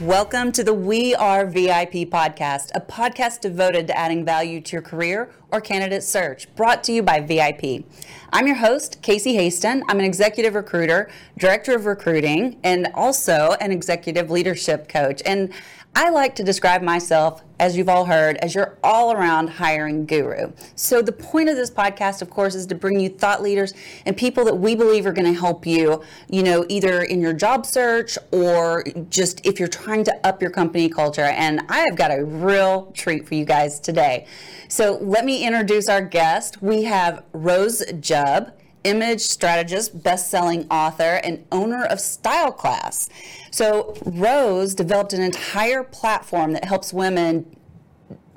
Welcome to the We Are VIP podcast, a podcast devoted to adding value to your career or candidate search, brought to you by VIP. I'm your host, Casey Hasten. I'm an executive recruiter, director of recruiting, and also an executive leadership coach. And I like to describe myself, as you've all heard, as your all around hiring guru. So, the point of this podcast, of course, is to bring you thought leaders and people that we believe are going to help you, you know, either in your job search or just if you're trying to up your company culture. And I have got a real treat for you guys today. So, let me introduce our guest. We have Rose Jubb image strategist, best-selling author, and owner of Style Class. So Rose developed an entire platform that helps women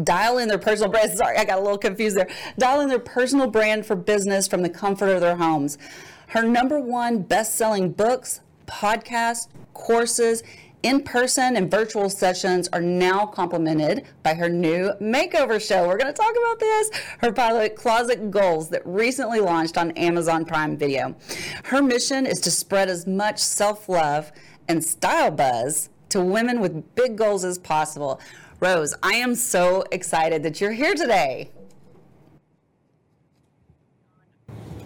dial in their personal brand. Sorry, I got a little confused there. Dial in their personal brand for business from the comfort of their homes. Her number one best-selling books, podcasts, courses, in person and virtual sessions are now complemented by her new makeover show. We're going to talk about this. Her pilot, Closet Goals, that recently launched on Amazon Prime Video. Her mission is to spread as much self love and style buzz to women with big goals as possible. Rose, I am so excited that you're here today.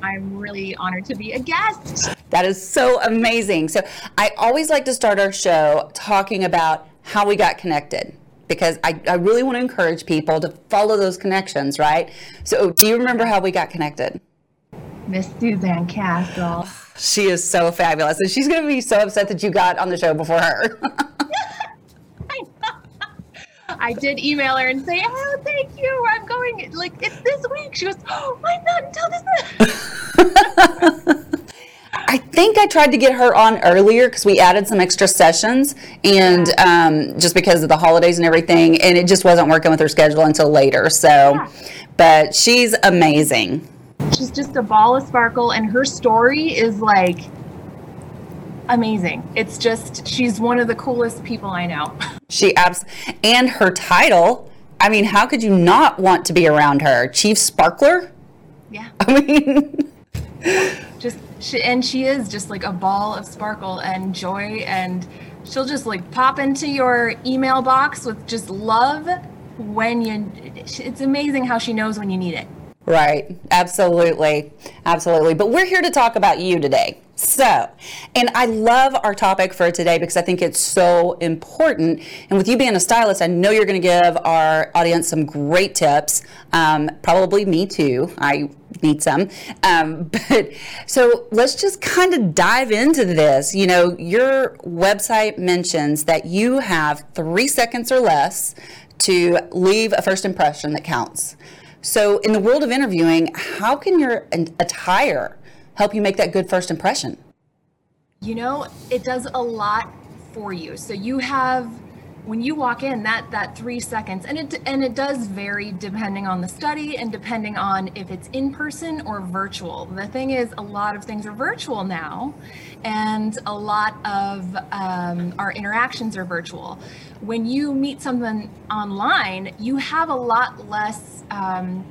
I'm really honored to be a guest. That is so amazing. So, I always like to start our show talking about how we got connected because I, I really want to encourage people to follow those connections, right? So, do you remember how we got connected? Miss Suzanne Castle. She is so fabulous. And she's going to be so upset that you got on the show before her. I did email her and say, "Oh, thank you. I'm going. Like it's this week." She goes, "Oh, why not until this?" I think I tried to get her on earlier because we added some extra sessions, and um, just because of the holidays and everything, and it just wasn't working with her schedule until later. So, yeah. but she's amazing. She's just a ball of sparkle, and her story is like amazing. It's just she's one of the coolest people I know. She abs and her title. I mean, how could you not want to be around her? Chief Sparkler? Yeah. I mean, just she, and she is just like a ball of sparkle and joy and she'll just like pop into your email box with just love when you it's amazing how she knows when you need it. Right. Absolutely. Absolutely. But we're here to talk about you today. So, and I love our topic for today because I think it's so important. And with you being a stylist, I know you're going to give our audience some great tips. Um, probably me too. I need some. Um, but so let's just kind of dive into this. You know, your website mentions that you have three seconds or less to leave a first impression that counts. So, in the world of interviewing, how can your attire help you make that good first impression? You know, it does a lot for you. So you have when you walk in that that 3 seconds and it and it does vary depending on the study and depending on if it's in person or virtual. The thing is a lot of things are virtual now and a lot of um, our interactions are virtual. When you meet someone online, you have a lot less um,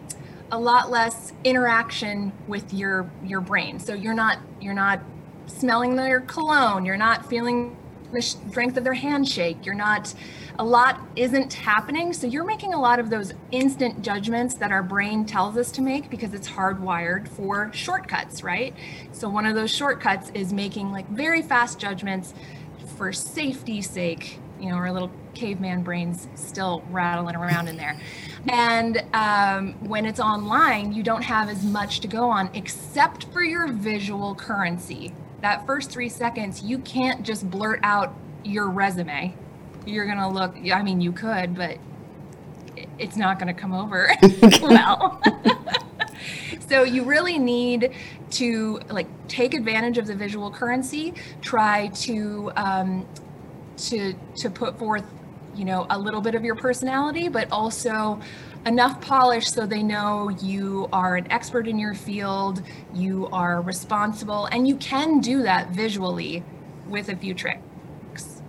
a lot less interaction with your your brain. So you're not you're not smelling their cologne. You're not feeling the strength of their handshake. You're not a lot isn't happening. So you're making a lot of those instant judgments that our brain tells us to make because it's hardwired for shortcuts, right? So one of those shortcuts is making like very fast judgments for safety's sake. You know, or a little caveman brains still rattling around in there. And um, when it's online, you don't have as much to go on except for your visual currency. That first three seconds, you can't just blurt out your resume. You're going to look, I mean, you could, but it's not going to come over well. so you really need to like take advantage of the visual currency try to um, to to put forth you know, a little bit of your personality, but also enough polish so they know you are an expert in your field, you are responsible, and you can do that visually with a few tricks.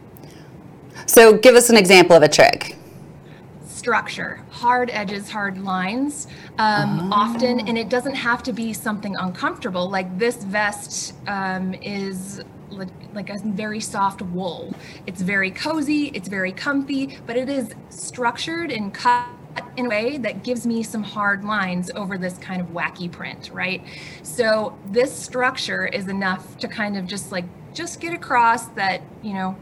So, give us an example of a trick structure, hard edges, hard lines, um, oh. often, and it doesn't have to be something uncomfortable. Like this vest um, is like, like a very soft wool. It's very cozy, it's very comfy, but it is structured and cut in a way that gives me some hard lines over this kind of wacky print, right? So this structure is enough to kind of just like just get across that, you know,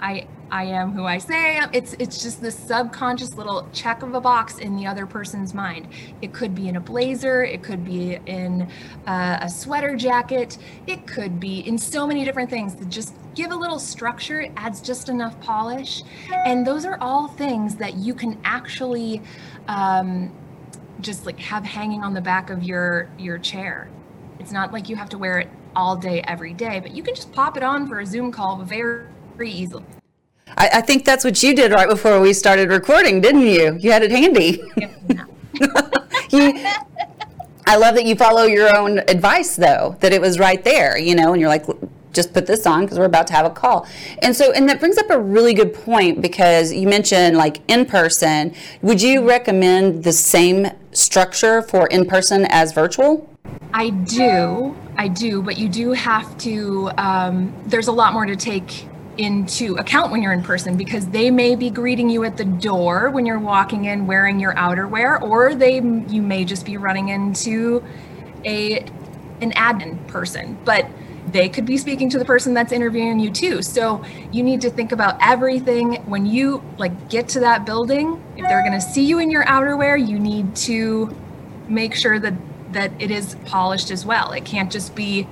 I I am who I say. I am. It's it's just this subconscious little check of a box in the other person's mind. It could be in a blazer, it could be in uh, a sweater jacket, it could be in so many different things. Just give a little structure, it adds just enough polish, and those are all things that you can actually um, just like have hanging on the back of your your chair. It's not like you have to wear it all day every day, but you can just pop it on for a Zoom call very easily. I, I, think that's what you did right before we started recording, didn't you? You had it handy. you, I love that you follow your own advice, though, that it was right there, you know, and you're like, just put this on because we're about to have a call. And so, and that brings up a really good point because you mentioned like in person. Would you recommend the same structure for in person as virtual? I do. I do, but you do have to, um, there's a lot more to take into account when you're in person because they may be greeting you at the door when you're walking in wearing your outerwear or they you may just be running into a an admin person but they could be speaking to the person that's interviewing you too. So you need to think about everything. When you like get to that building if they're going to see you in your outerwear you need to make sure that that it is polished as well. It can't just be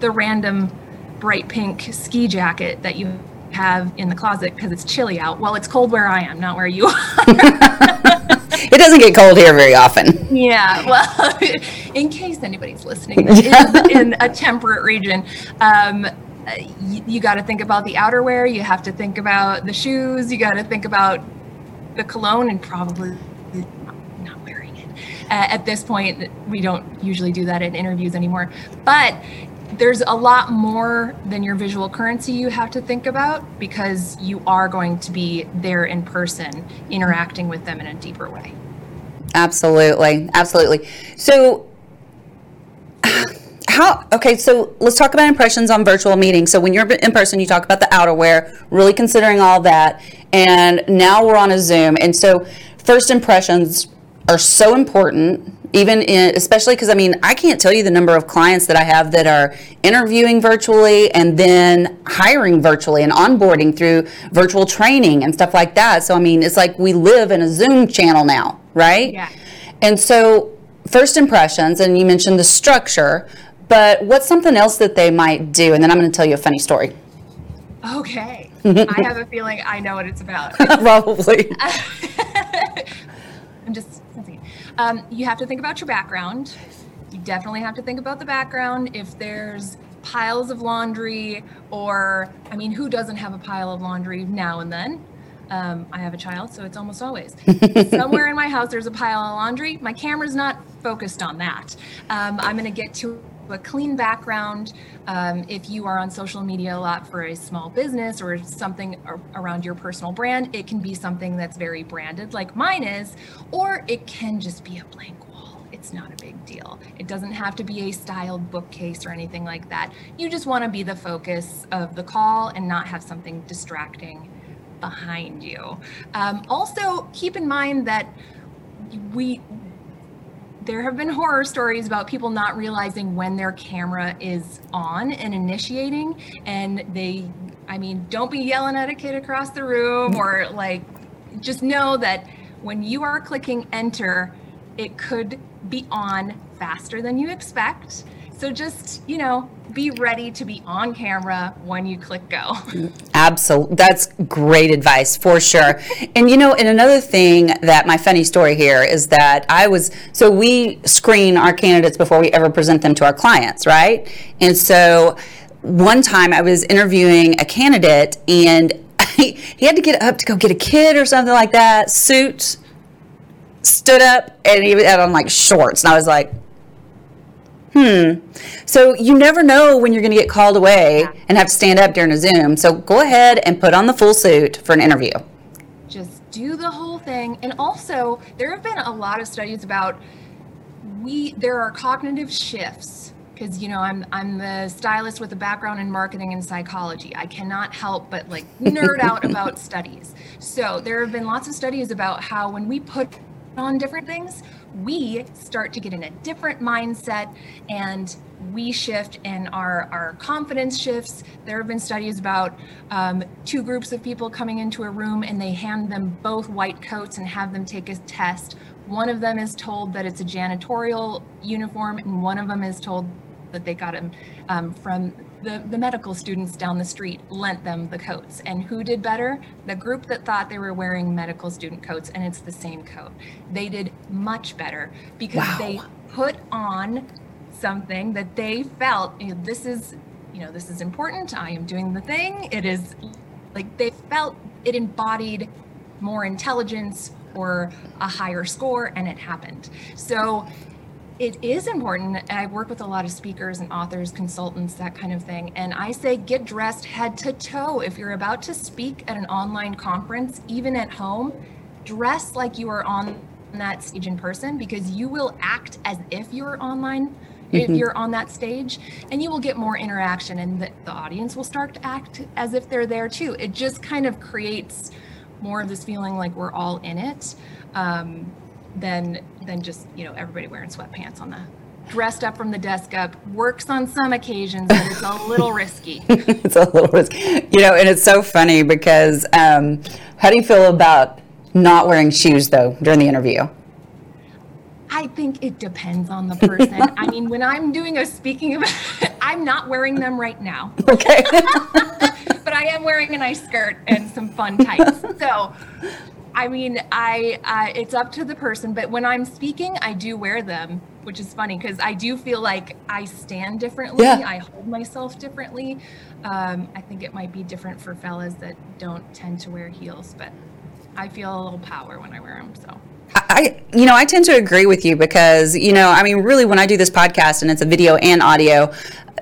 the random bright pink ski jacket that you have in the closet because it's chilly out. Well, it's cold where I am, not where you are. it doesn't get cold here very often. Yeah, well, in case anybody's listening in, in a temperate region, um, you, you got to think about the outerwear. You have to think about the shoes. You got to think about the cologne and probably not wearing it. Uh, at this point, we don't usually do that in interviews anymore. But there's a lot more than your visual currency you have to think about because you are going to be there in person interacting with them in a deeper way. Absolutely. Absolutely. So, how okay so let's talk about impressions on virtual meetings so when you're in person you talk about the outerwear really considering all that and now we're on a zoom and so first impressions are so important even in, especially because I mean, I can't tell you the number of clients that I have that are interviewing virtually and then hiring virtually and onboarding through virtual training and stuff like that. So, I mean, it's like we live in a Zoom channel now, right? Yeah. And so, first impressions, and you mentioned the structure, but what's something else that they might do? And then I'm going to tell you a funny story. Okay. I have a feeling I know what it's about. Probably. I'm just um, you have to think about your background. You definitely have to think about the background. If there's piles of laundry, or I mean, who doesn't have a pile of laundry now and then? Um, I have a child, so it's almost always. Somewhere in my house, there's a pile of laundry. My camera's not focused on that. Um, I'm going to get to a clean background. Um, if you are on social media a lot for a small business or something around your personal brand, it can be something that's very branded, like mine is, or it can just be a blank wall. It's not a big deal. It doesn't have to be a styled bookcase or anything like that. You just want to be the focus of the call and not have something distracting behind you. Um, also, keep in mind that we there have been horror stories about people not realizing when their camera is on and initiating and they i mean don't be yelling at a kid across the room or like just know that when you are clicking enter it could be on faster than you expect so just you know be ready to be on camera when you click go. Absolutely. That's great advice for sure. and you know, and another thing that my funny story here is that I was, so we screen our candidates before we ever present them to our clients, right? And so one time I was interviewing a candidate and he, he had to get up to go get a kid or something like that. Suit, stood up, and he had on like shorts, and I was like, hmm. So you never know when you're going to get called away and have to stand up during a Zoom. So go ahead and put on the full suit for an interview. Just do the whole thing. And also, there have been a lot of studies about we there are cognitive shifts because you know I'm I'm the stylist with a background in marketing and psychology. I cannot help but like nerd out about studies. So there have been lots of studies about how when we put on different things, we start to get in a different mindset and we shift and our, our confidence shifts. There have been studies about um, two groups of people coming into a room and they hand them both white coats and have them take a test. One of them is told that it's a janitorial uniform, and one of them is told that they got them um, from the, the medical students down the street lent them the coats. And who did better? The group that thought they were wearing medical student coats, and it's the same coat. They did much better because wow. they put on something that they felt you know, this is you know this is important i am doing the thing it is like they felt it embodied more intelligence or a higher score and it happened so it is important. I work with a lot of speakers and authors, consultants, that kind of thing. And I say get dressed head to toe. If you're about to speak at an online conference, even at home, dress like you are on that stage in person because you will act as if you're online. Mm-hmm. If you're on that stage, and you will get more interaction, and the, the audience will start to act as if they're there too. It just kind of creates more of this feeling like we're all in it. Um, than than just you know everybody wearing sweatpants on the dressed up from the desk up works on some occasions but it's a little risky it's a little risky you know and it's so funny because um, how do you feel about not wearing shoes though during the interview I think it depends on the person. I mean, when I'm doing a speaking event, I'm not wearing them right now. Okay. but I am wearing a nice skirt and some fun tights. So I mean, I uh, it's up to the person, but when I'm speaking, I do wear them, which is funny because I do feel like I stand differently. Yeah. I hold myself differently. Um, I think it might be different for fellas that don't tend to wear heels, but I feel a little power when I wear them. So. I, you know, I tend to agree with you because, you know, I mean, really, when I do this podcast and it's a video and audio,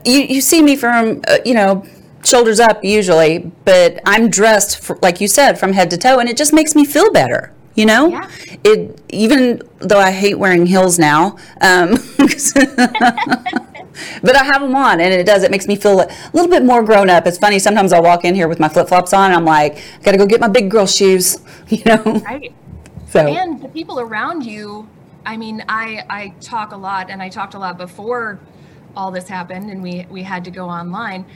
you, you see me from, uh, you know, shoulders up usually, but I'm dressed for, like you said from head to toe, and it just makes me feel better. You know, yeah. it even though I hate wearing heels now, um, but I have them on, and it does. It makes me feel a little bit more grown up. It's funny. Sometimes I'll walk in here with my flip flops on, and I'm like, got to go get my big girl shoes. You know, right? So and the people around you. I mean, I I talk a lot, and I talked a lot before all this happened, and we we had to go online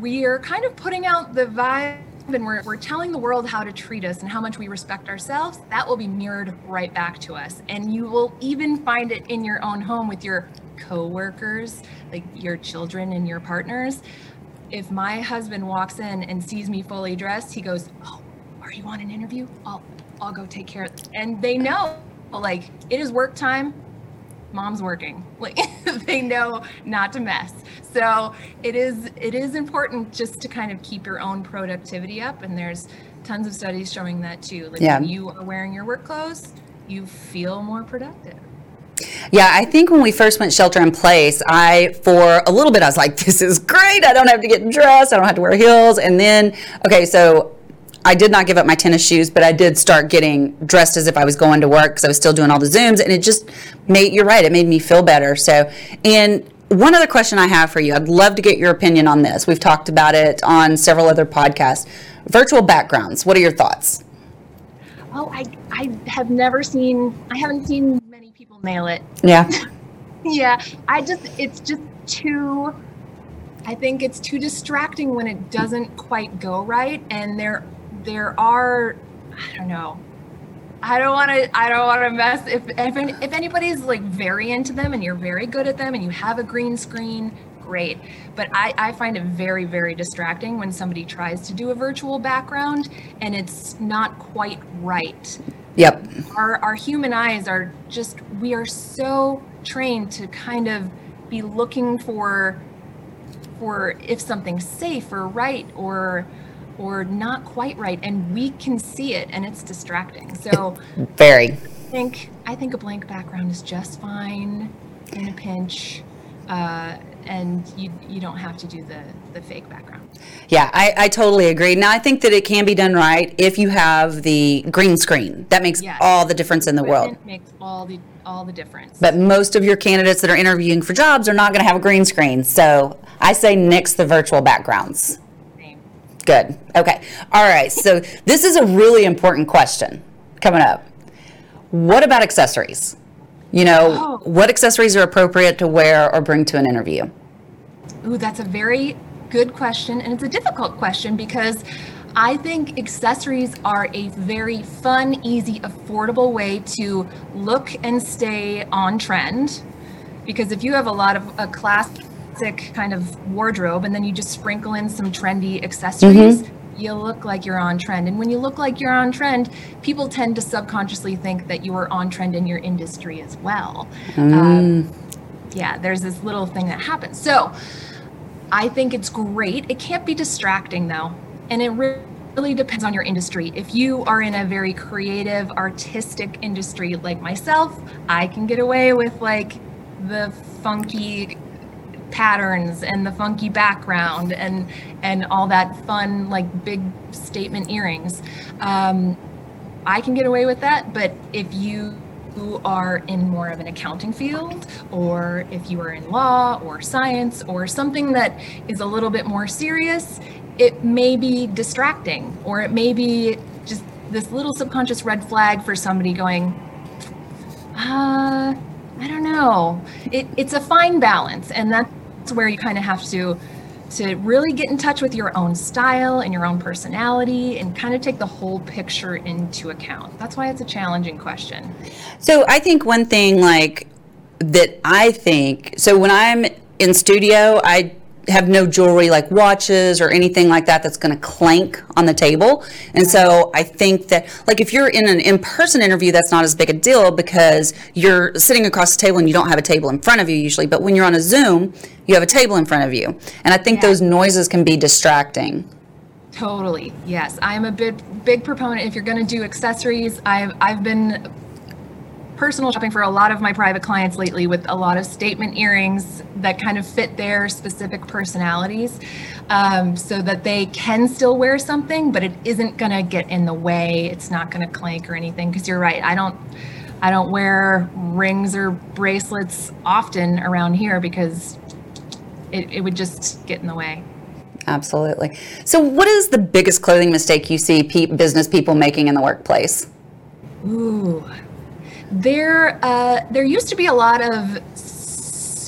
we're kind of putting out the vibe and we're, we're telling the world how to treat us and how much we respect ourselves, that will be mirrored right back to us. And you will even find it in your own home with your coworkers, like your children and your partners. If my husband walks in and sees me fully dressed, he goes, "Oh, are you on an interview? I'll I'll go take care of." It. And they know, like it is work time mom's working like they know not to mess so it is it is important just to kind of keep your own productivity up and there's tons of studies showing that too like yeah. when you are wearing your work clothes you feel more productive yeah, I think when we first went shelter in place, I, for a little bit, I was like, this is great. I don't have to get dressed. I don't have to wear heels. And then, okay, so I did not give up my tennis shoes, but I did start getting dressed as if I was going to work because I was still doing all the Zooms. And it just made, you're right, it made me feel better. So, and one other question I have for you I'd love to get your opinion on this. We've talked about it on several other podcasts. Virtual backgrounds, what are your thoughts? Oh, I, I have never seen, I haven't seen many people nail it. Yeah. yeah. I just, it's just too, I think it's too distracting when it doesn't quite go right. And there there are I don't know. I don't want to. I don't want to mess. If if if anybody's like very into them and you're very good at them and you have a green screen, great. But I I find it very very distracting when somebody tries to do a virtual background and it's not quite right. Yep. Our our human eyes are just we are so trained to kind of be looking for for if something's safe or right or or not quite right and we can see it and it's distracting so very i think i think a blank background is just fine in a pinch uh, and you you don't have to do the the fake background. Yeah, I, I totally agree. Now I think that it can be done right if you have the green screen. That makes yes. all the difference in the world. Makes all the all the difference. But most of your candidates that are interviewing for jobs are not going to have a green screen. So I say nix the virtual backgrounds. Good. Okay. All right. So this is a really important question coming up. What about accessories? You know, oh. what accessories are appropriate to wear or bring to an interview? Ooh, that's a very good question. And it's a difficult question because I think accessories are a very fun, easy, affordable way to look and stay on trend. Because if you have a lot of a kind of wardrobe and then you just sprinkle in some trendy accessories, mm-hmm you look like you're on trend. And when you look like you're on trend, people tend to subconsciously think that you are on trend in your industry as well. Mm. Um, yeah, there's this little thing that happens. So I think it's great. It can't be distracting though. And it really depends on your industry. If you are in a very creative, artistic industry like myself, I can get away with like the funky patterns and the funky background and and all that fun like big statement earrings um, i can get away with that but if you are in more of an accounting field or if you are in law or science or something that is a little bit more serious it may be distracting or it may be just this little subconscious red flag for somebody going uh I don't know. It, it's a fine balance, and that where you kind of have to to really get in touch with your own style and your own personality and kind of take the whole picture into account. That's why it's a challenging question. So I think one thing like that I think so when I'm in studio, I have no jewelry like watches or anything like that that's going to clank on the table. And so I think that, like, if you're in an in person interview, that's not as big a deal because you're sitting across the table and you don't have a table in front of you usually. But when you're on a Zoom, you have a table in front of you. And I think yeah. those noises can be distracting. Totally. Yes. I'm a big, big proponent. If you're going to do accessories, I've, I've been personal shopping for a lot of my private clients lately with a lot of statement earrings that kind of fit their specific personalities um, so that they can still wear something, but it isn't going to get in the way. It's not going to clank or anything. Because you're right. I don't. I don't wear rings or bracelets often around here because it, it would just get in the way. Absolutely. So, what is the biggest clothing mistake you see pe- business people making in the workplace? Ooh, there uh, there used to be a lot of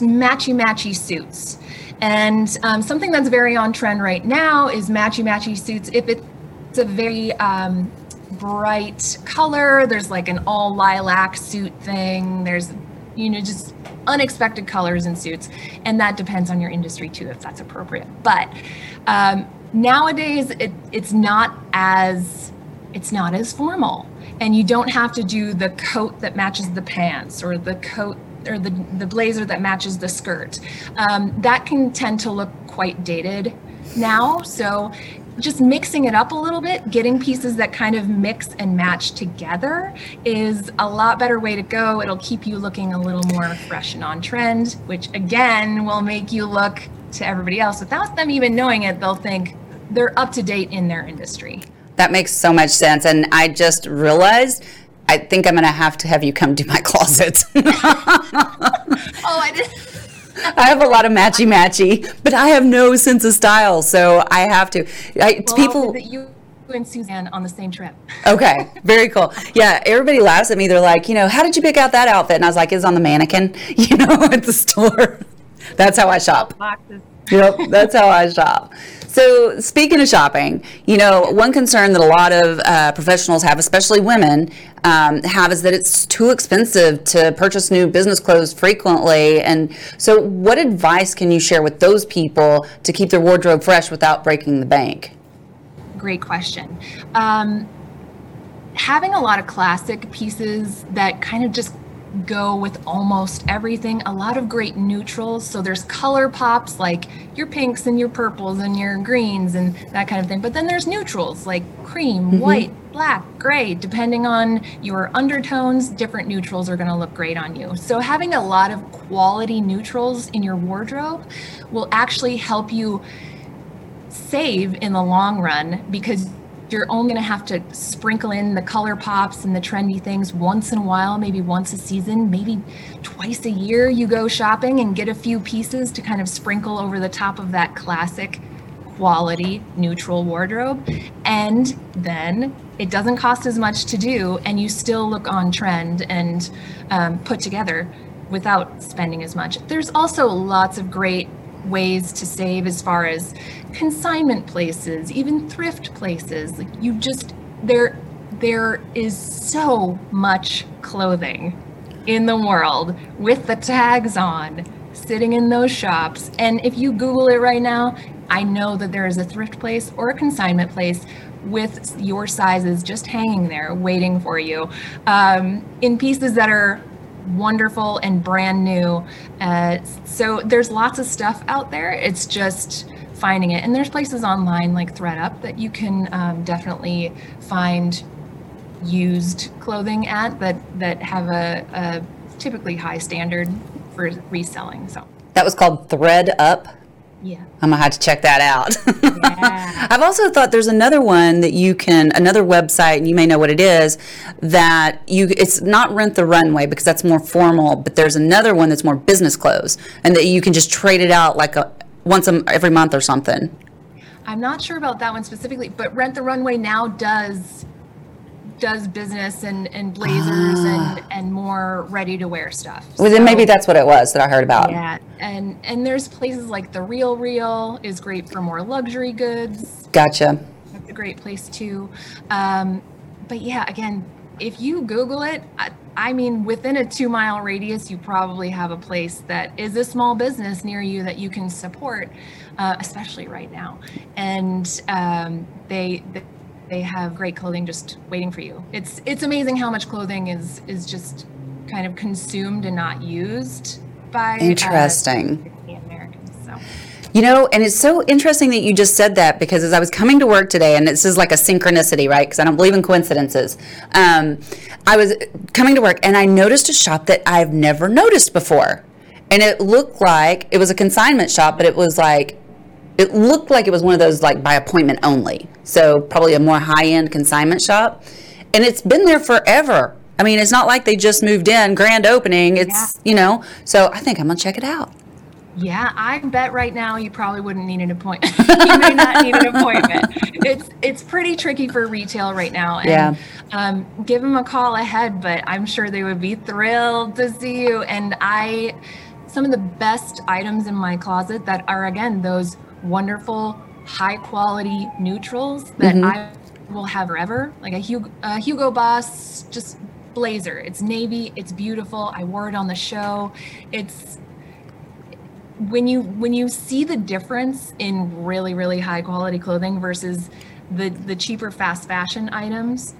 matchy matchy suits. And um, something that's very on trend right now is matchy matchy suits. If it's a very um, bright color, there's like an all lilac suit thing. There's, you know, just unexpected colors in suits. And that depends on your industry too, if that's appropriate. But um, nowadays, it, it's not as it's not as formal and you don't have to do the coat that matches the pants or the coat or the, the blazer that matches the skirt. Um, that can tend to look quite dated now. So just mixing it up a little bit, getting pieces that kind of mix and match together is a lot better way to go. It'll keep you looking a little more fresh and on trend, which again will make you look to everybody else without them even knowing it. They'll think they're up to date in their industry. That makes so much sense. And I just realized I think I'm going to have to have you come to my closet. oh, I did. I have a lot of matchy matchy, but I have no sense of style, so I have to. I, well, people. You and Suzanne on the same trip. okay, very cool. Yeah, everybody laughs at me. They're like, you know, how did you pick out that outfit? And I was like, it's on the mannequin, you know, at the store. That's how I shop. Yep, that's how I shop. So, speaking of shopping, you know, one concern that a lot of uh, professionals have, especially women, um, have is that it's too expensive to purchase new business clothes frequently. And so, what advice can you share with those people to keep their wardrobe fresh without breaking the bank? Great question. Um, having a lot of classic pieces that kind of just go with almost everything. A lot of great neutrals. So there's color pops like your pinks and your purples and your greens and that kind of thing. But then there's neutrals like cream, mm-hmm. white, black, gray. Depending on your undertones, different neutrals are going to look great on you. So having a lot of quality neutrals in your wardrobe will actually help you save in the long run because you're only going to have to sprinkle in the color pops and the trendy things once in a while, maybe once a season, maybe twice a year. You go shopping and get a few pieces to kind of sprinkle over the top of that classic quality neutral wardrobe. And then it doesn't cost as much to do, and you still look on trend and um, put together without spending as much. There's also lots of great ways to save as far as consignment places, even thrift places. Like you just there there is so much clothing in the world with the tags on sitting in those shops. And if you Google it right now, I know that there is a thrift place or a consignment place with your sizes just hanging there waiting for you um, in pieces that are wonderful and brand new. Uh, so there's lots of stuff out there. It's just finding it. And there's places online like ThredUp that you can um, definitely find used clothing at that that have a, a typically high standard for reselling. So that was called ThredUp. Yeah. I'm gonna have to check that out. yeah. I've also thought there's another one that you can another website and you may know what it is that you it's not rent the runway because that's more formal, but there's another one that's more business clothes and that you can just trade it out like a once a, every month or something. I'm not sure about that one specifically, but Rent the Runway now does does business and, and blazers ah. and, and more ready to wear stuff. Well, so, then maybe that's what it was that I heard about. Yeah, and and there's places like the Real Real is great for more luxury goods. Gotcha. That's a great place too. Um, but yeah, again, if you Google it, I, I mean, within a two mile radius, you probably have a place that is a small business near you that you can support, uh, especially right now. And um, they, they have great clothing just waiting for you. It's it's amazing how much clothing is is just kind of consumed and not used by uh, interesting uh, Americans. So. You know, and it's so interesting that you just said that because as I was coming to work today, and this is like a synchronicity, right? Because I don't believe in coincidences. Um, I was coming to work and I noticed a shop that I've never noticed before. And it looked like it was a consignment shop, but it was like it looked like it was one of those like by appointment only. So probably a more high end consignment shop. And it's been there forever. I mean, it's not like they just moved in, grand opening. It's, yeah. you know, so I think I'm going to check it out. Yeah, I bet right now you probably wouldn't need an appointment. you may not need an appointment. It's it's pretty tricky for retail right now. And, yeah. Um, give them a call ahead, but I'm sure they would be thrilled to see you. And I, some of the best items in my closet that are again those wonderful, high quality neutrals that mm-hmm. I will have forever. Like a Hugo, a Hugo Boss, just blazer. It's navy. It's beautiful. I wore it on the show. It's when you when you see the difference in really really high quality clothing versus the the cheaper fast fashion items,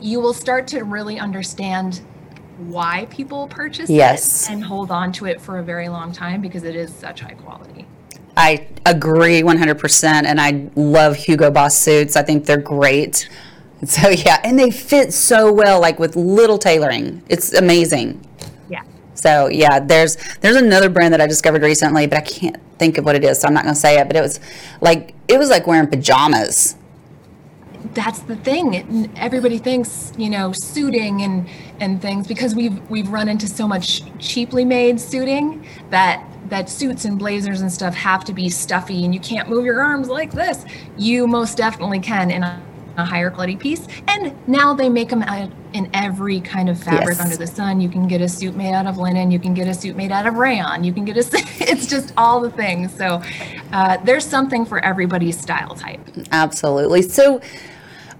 you will start to really understand why people purchase yes. it and hold on to it for a very long time because it is such high quality. I agree 100%. And I love Hugo Boss suits. I think they're great. So, yeah, and they fit so well, like with little tailoring. It's amazing. Yeah. So, yeah, there's there's another brand that I discovered recently, but I can't think of what it is, so I'm not going to say it. But it was like it was like wearing pajamas that's the thing. Everybody thinks you know suiting and and things because we've we've run into so much cheaply made suiting that that suits and blazers and stuff have to be stuffy and you can't move your arms like this. You most definitely can in a, a higher quality piece. And now they make them in every kind of fabric yes. under the sun. You can get a suit made out of linen. You can get a suit made out of rayon. You can get a it's just all the things. So uh, there's something for everybody's style type. Absolutely. So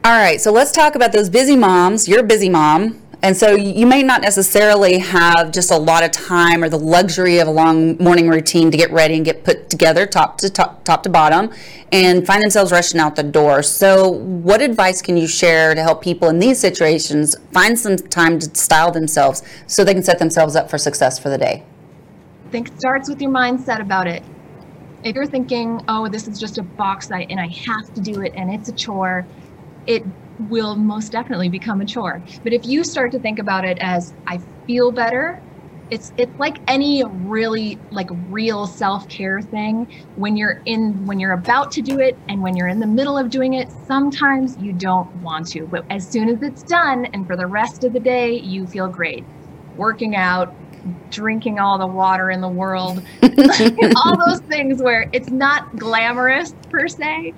all right, so let's talk about those busy moms. You're a busy mom. And so you may not necessarily have just a lot of time or the luxury of a long morning routine to get ready and get put together top to top, top to bottom and find themselves rushing out the door. So what advice can you share to help people in these situations find some time to style themselves so they can set themselves up for success for the day? I think it starts with your mindset about it. If you're thinking, oh, this is just a box I, and I have to do it and it's a chore, it will most definitely become a chore. But if you start to think about it as I feel better, it's it's like any really like real self-care thing. When you're in when you're about to do it and when you're in the middle of doing it sometimes you don't want to. But as soon as it's done and for the rest of the day you feel great. Working out drinking all the water in the world all those things where it's not glamorous per se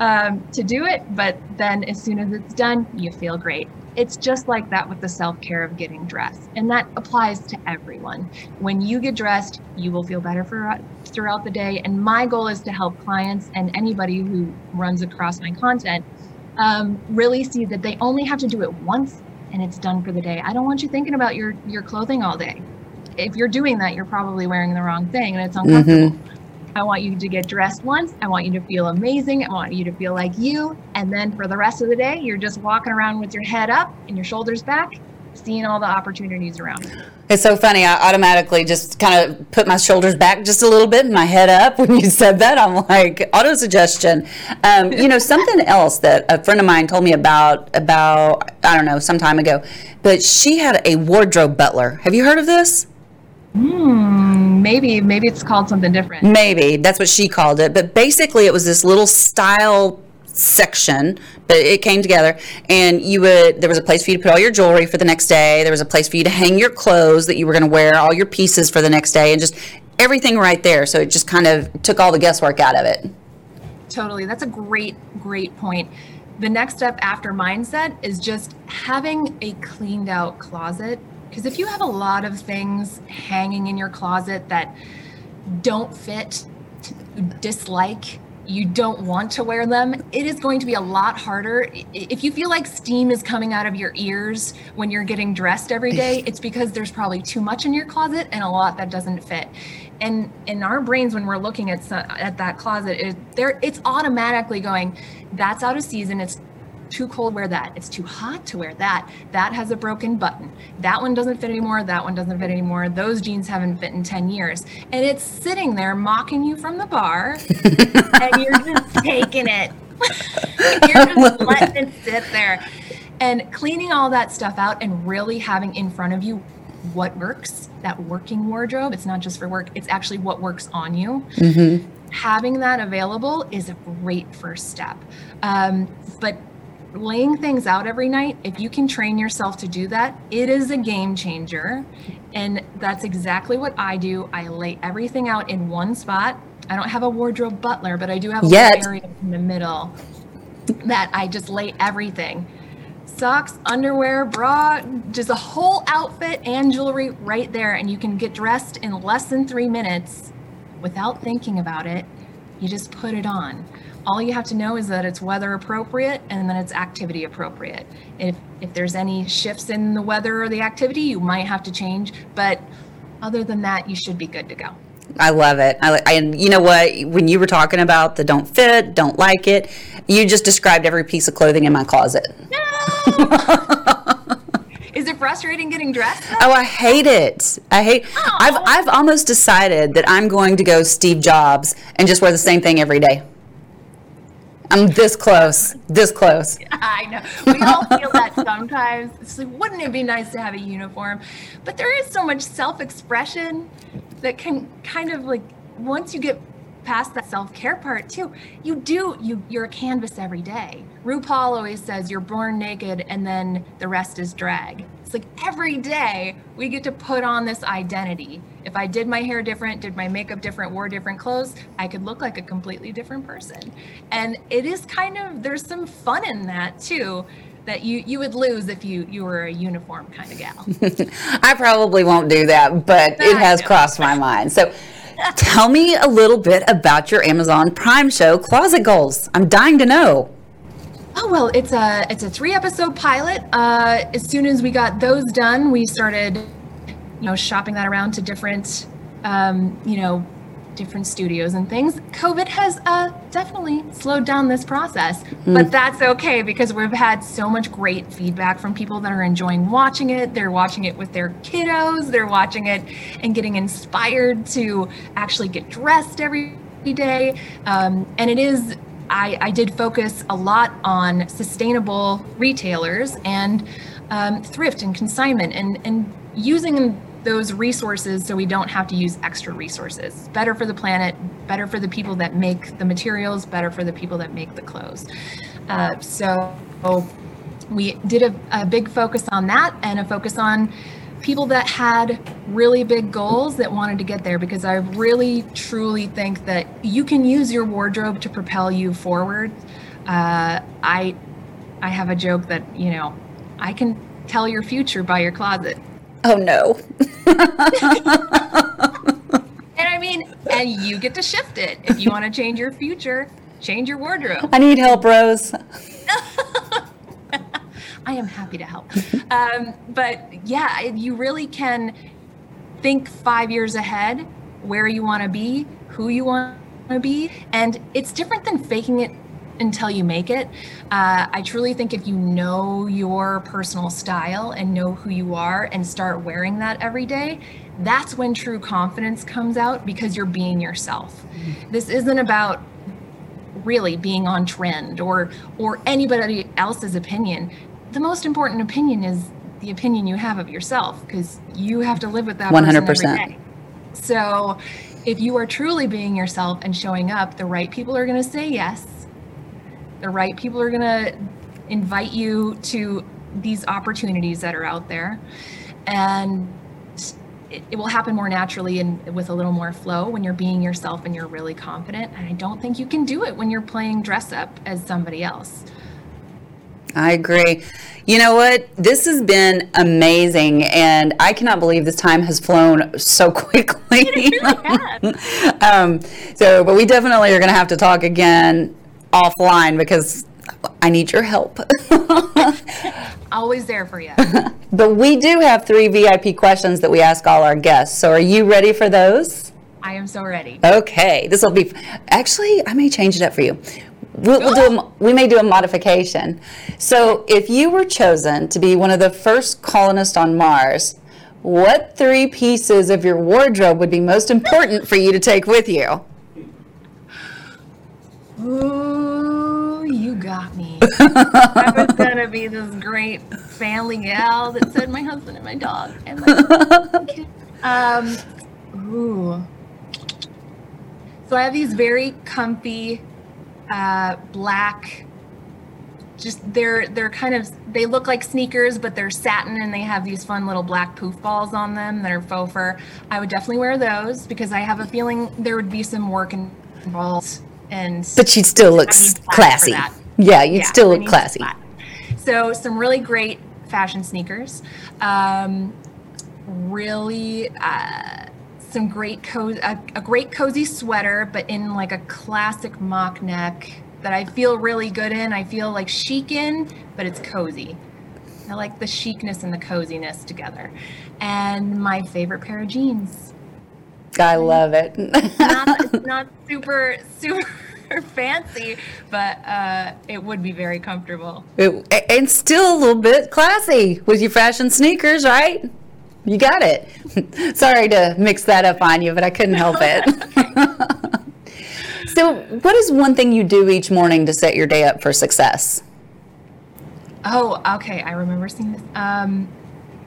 um, to do it, but then as soon as it's done, you feel great. It's just like that with the self care of getting dressed, and that applies to everyone. When you get dressed, you will feel better for throughout the day. And my goal is to help clients and anybody who runs across my content um, really see that they only have to do it once and it's done for the day. I don't want you thinking about your your clothing all day. If you're doing that, you're probably wearing the wrong thing and it's uncomfortable. Mm-hmm. I want you to get dressed once. I want you to feel amazing. I want you to feel like you. And then for the rest of the day, you're just walking around with your head up and your shoulders back, seeing all the opportunities around. It's so funny. I automatically just kind of put my shoulders back just a little bit and my head up when you said that. I'm like, auto suggestion. Um, you know, something else that a friend of mine told me about, about, I don't know, some time ago, but she had a wardrobe butler. Have you heard of this? Hmm, maybe maybe it's called something different. Maybe that's what she called it. But basically, it was this little style section but it came together and you would there was a place for you to put all your jewelry for the next day. There was a place for you to hang your clothes that you were going to wear all your pieces for the next day and just everything right there. So it just kind of took all the guesswork out of it. Totally that's a great great point. The next step after mindset is just having a cleaned out closet because if you have a lot of things hanging in your closet that don't fit, dislike, you don't want to wear them, it is going to be a lot harder. If you feel like steam is coming out of your ears when you're getting dressed every day, it's because there's probably too much in your closet and a lot that doesn't fit. And in our brains, when we're looking at at that closet, it, there it's automatically going, that's out of season. It's too cold, wear that. It's too hot to wear that. That has a broken button. That one doesn't fit anymore. That one doesn't fit anymore. Those jeans haven't fit in 10 years. And it's sitting there mocking you from the bar, and you're just taking it. you're just letting it sit there. And cleaning all that stuff out and really having in front of you what works, that working wardrobe. It's not just for work, it's actually what works on you. Mm-hmm having that available is a great first step. Um, but laying things out every night, if you can train yourself to do that, it is a game changer. And that's exactly what I do. I lay everything out in one spot. I don't have a wardrobe butler, but I do have a Yet. area in the middle that I just lay everything socks, underwear, bra, just a whole outfit and jewelry right there. And you can get dressed in less than three minutes without thinking about it. You just put it on all you have to know is that it's weather appropriate and then it's activity appropriate. If if there's any shifts in the weather or the activity, you might have to change, but other than that, you should be good to go. I love it. I, and you know what? When you were talking about the don't fit, don't like it, you just described every piece of clothing in my closet. No! Is it frustrating getting dressed? Though? Oh, I hate it. I hate. Aww. I've oh. I've almost decided that I'm going to go Steve Jobs and just wear the same thing every day. I'm this close, this close. I know. We all feel that sometimes. It's like, wouldn't it be nice to have a uniform? But there is so much self-expression that can kind of like once you get past that self-care part too, you do you you're a canvas every day. RuPaul always says you're born naked and then the rest is drag. It's like every day we get to put on this identity. If I did my hair different, did my makeup different, wore different clothes, I could look like a completely different person. And it is kind of there's some fun in that too that you you would lose if you you were a uniform kind of gal. I probably won't do that, but it has crossed my mind. So tell me a little bit about your Amazon Prime show closet goals. I'm dying to know. Oh well, it's a it's a three episode pilot. Uh, as soon as we got those done, we started, you know, shopping that around to different, um, you know, different studios and things. COVID has uh, definitely slowed down this process, mm. but that's okay because we've had so much great feedback from people that are enjoying watching it. They're watching it with their kiddos. They're watching it and getting inspired to actually get dressed every day. Um, and it is I, I, did focus a lot on sustainable retailers and um, thrift and consignment and, and using those resources so we don't have to use extra resources. Better for the planet, better for the people that make the materials, better for the people that make the clothes. Uh, so we did a, a big focus on that and a focus on people that had really big goals that wanted to get there because I really truly think that you can use your wardrobe to propel you forward. Uh, I I have a joke that you know I can tell your future by your closet. Oh no. and I mean, and you get to shift it. If you want to change your future, change your wardrobe. I need help, Rose. I am happy to help. um, but yeah, you really can think five years ahead where you want to be, who you want to be. And it's different than faking it until you make it. Uh, I truly think if you know your personal style and know who you are and start wearing that every day, that's when true confidence comes out because you're being yourself. Mm-hmm. This isn't about really being on trend or or anybody else's opinion. The most important opinion is the opinion you have of yourself because you have to live with that 100%. So if you are truly being yourself and showing up, the right people are going to say yes the right people are going to invite you to these opportunities that are out there and it, it, will happen more naturally and with a little more flow when you're being yourself and you're really confident and i don't think you can do it when you're playing dress up as somebody else I agree. You know what? This has been amazing, and I cannot believe this time has flown so quickly. Really um, so, but we definitely are going to have to talk again offline because I need your help. Always there for you. but we do have three VIP questions that we ask all our guests. So are you ready for those? I am so ready. Okay, this will be. Actually, I may change it up for you. We'll, we'll do a, we may do a modification. So, if you were chosen to be one of the first colonists on Mars, what three pieces of your wardrobe would be most important for you to take with you? Ooh, you got me. I was gonna be this great family gal that said my husband and my dog and my. Um, ooh. So I have these very comfy uh, black. Just they're they're kind of they look like sneakers, but they're satin and they have these fun little black poof balls on them that are faux fur. I would definitely wear those because I have a feeling there would be some work involved and but she still looks classy. Yeah, you'd yeah, still look classy. So some really great fashion sneakers. Um, really uh, some great co- a, a great cozy sweater, but in like a classic mock neck that I feel really good in. I feel like chic in, but it's cozy. I like the chicness and the coziness together. And my favorite pair of jeans. I love it. not, not super, super fancy, but uh, it would be very comfortable. It, and still a little bit classy with your fashion sneakers, right? You got it. Sorry to mix that up on you, but I couldn't help it. so, what is one thing you do each morning to set your day up for success? Oh, okay. I remember seeing this. Um,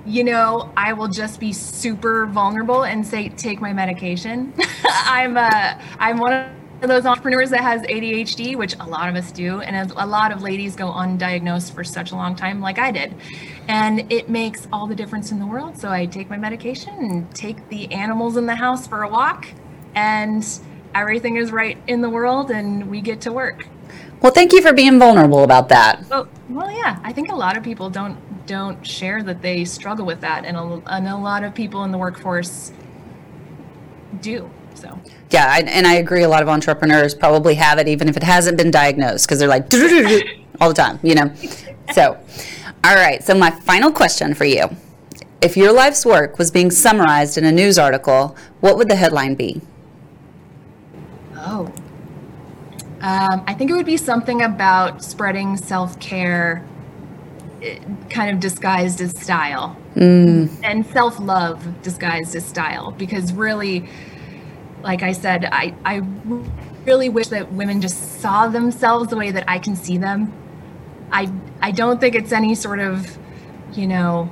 you know, I will just be super vulnerable and say, take my medication. I'm uh, I'm one of those entrepreneurs that has ADHD, which a lot of us do, and a lot of ladies go undiagnosed for such a long time, like I did. And it makes all the difference in the world. So I take my medication and take the animals in the house for a walk, and everything is right in the world, and we get to work. Well, thank you for being vulnerable about that. Well, well, yeah. I think a lot of people don't don't share that they struggle with that, and a, and a lot of people in the workforce do. So Yeah, I, and I agree. A lot of entrepreneurs probably have it, even if it hasn't been diagnosed, because they're like all the time, you know. So, all right. So my final question for you: If your life's work was being summarized in a news article, what would the headline be? Oh. Um, I think it would be something about spreading self care, kind of disguised as style, and self love disguised as style. Because really, like I said, I, I really wish that women just saw themselves the way that I can see them. I, I don't think it's any sort of, you know,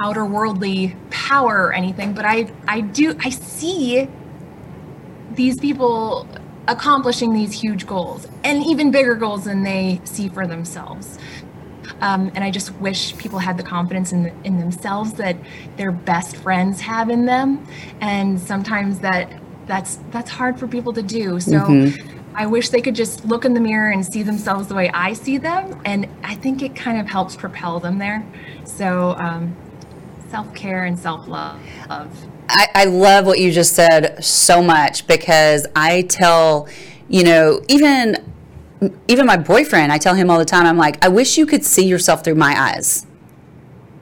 outer worldly power or anything, but I, I do, I see these people accomplishing these huge goals and even bigger goals than they see for themselves. Um, and I just wish people had the confidence in, in themselves that their best friends have in them. And sometimes that that's that's hard for people to do. So I wish they could just look in the mirror and see themselves the way I see them. And I think it kind of helps propel them there. So um, self care and self love. I, I love what you just said so much because I tell, you know, even even my boyfriend, I tell him all the time, I'm like, I wish you could see yourself through my eyes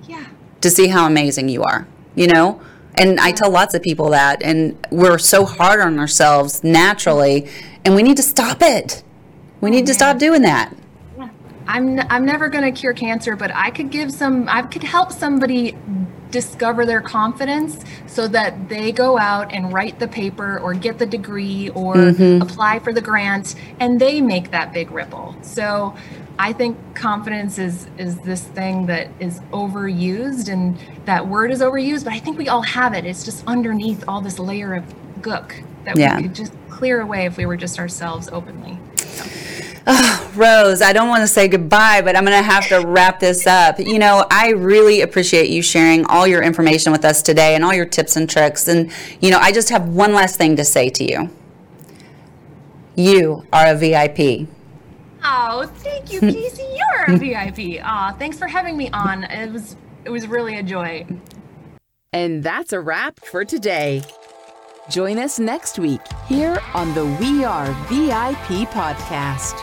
Yeah. to see how amazing you are, you know? And I tell lots of people that, and we're so hard on ourselves naturally, and we need to stop it. We need to oh, stop doing that. I'm I'm never going to cure cancer, but I could give some I could help somebody discover their confidence so that they go out and write the paper or get the degree or mm-hmm. apply for the grant and they make that big ripple. So I think confidence is is this thing that is overused and that word is overused, but I think we all have it. It's just underneath all this layer of gook that Yeah. we could just clear away if we were just ourselves openly. Rose, I don't want to say goodbye, but I'm going to have to wrap this up. You know, I really appreciate you sharing all your information with us today and all your tips and tricks. And, you know, I just have one last thing to say to you. You are a VIP. Oh, thank you, Casey. You're a VIP. Aw, thanks for having me on. It was it was really a joy. And that's a wrap for today. Join us next week here on the We Are VIP podcast.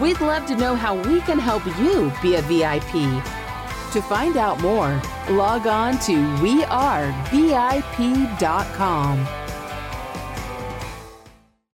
We'd love to know how we can help you be a VIP. To find out more, log on to wearevip.com.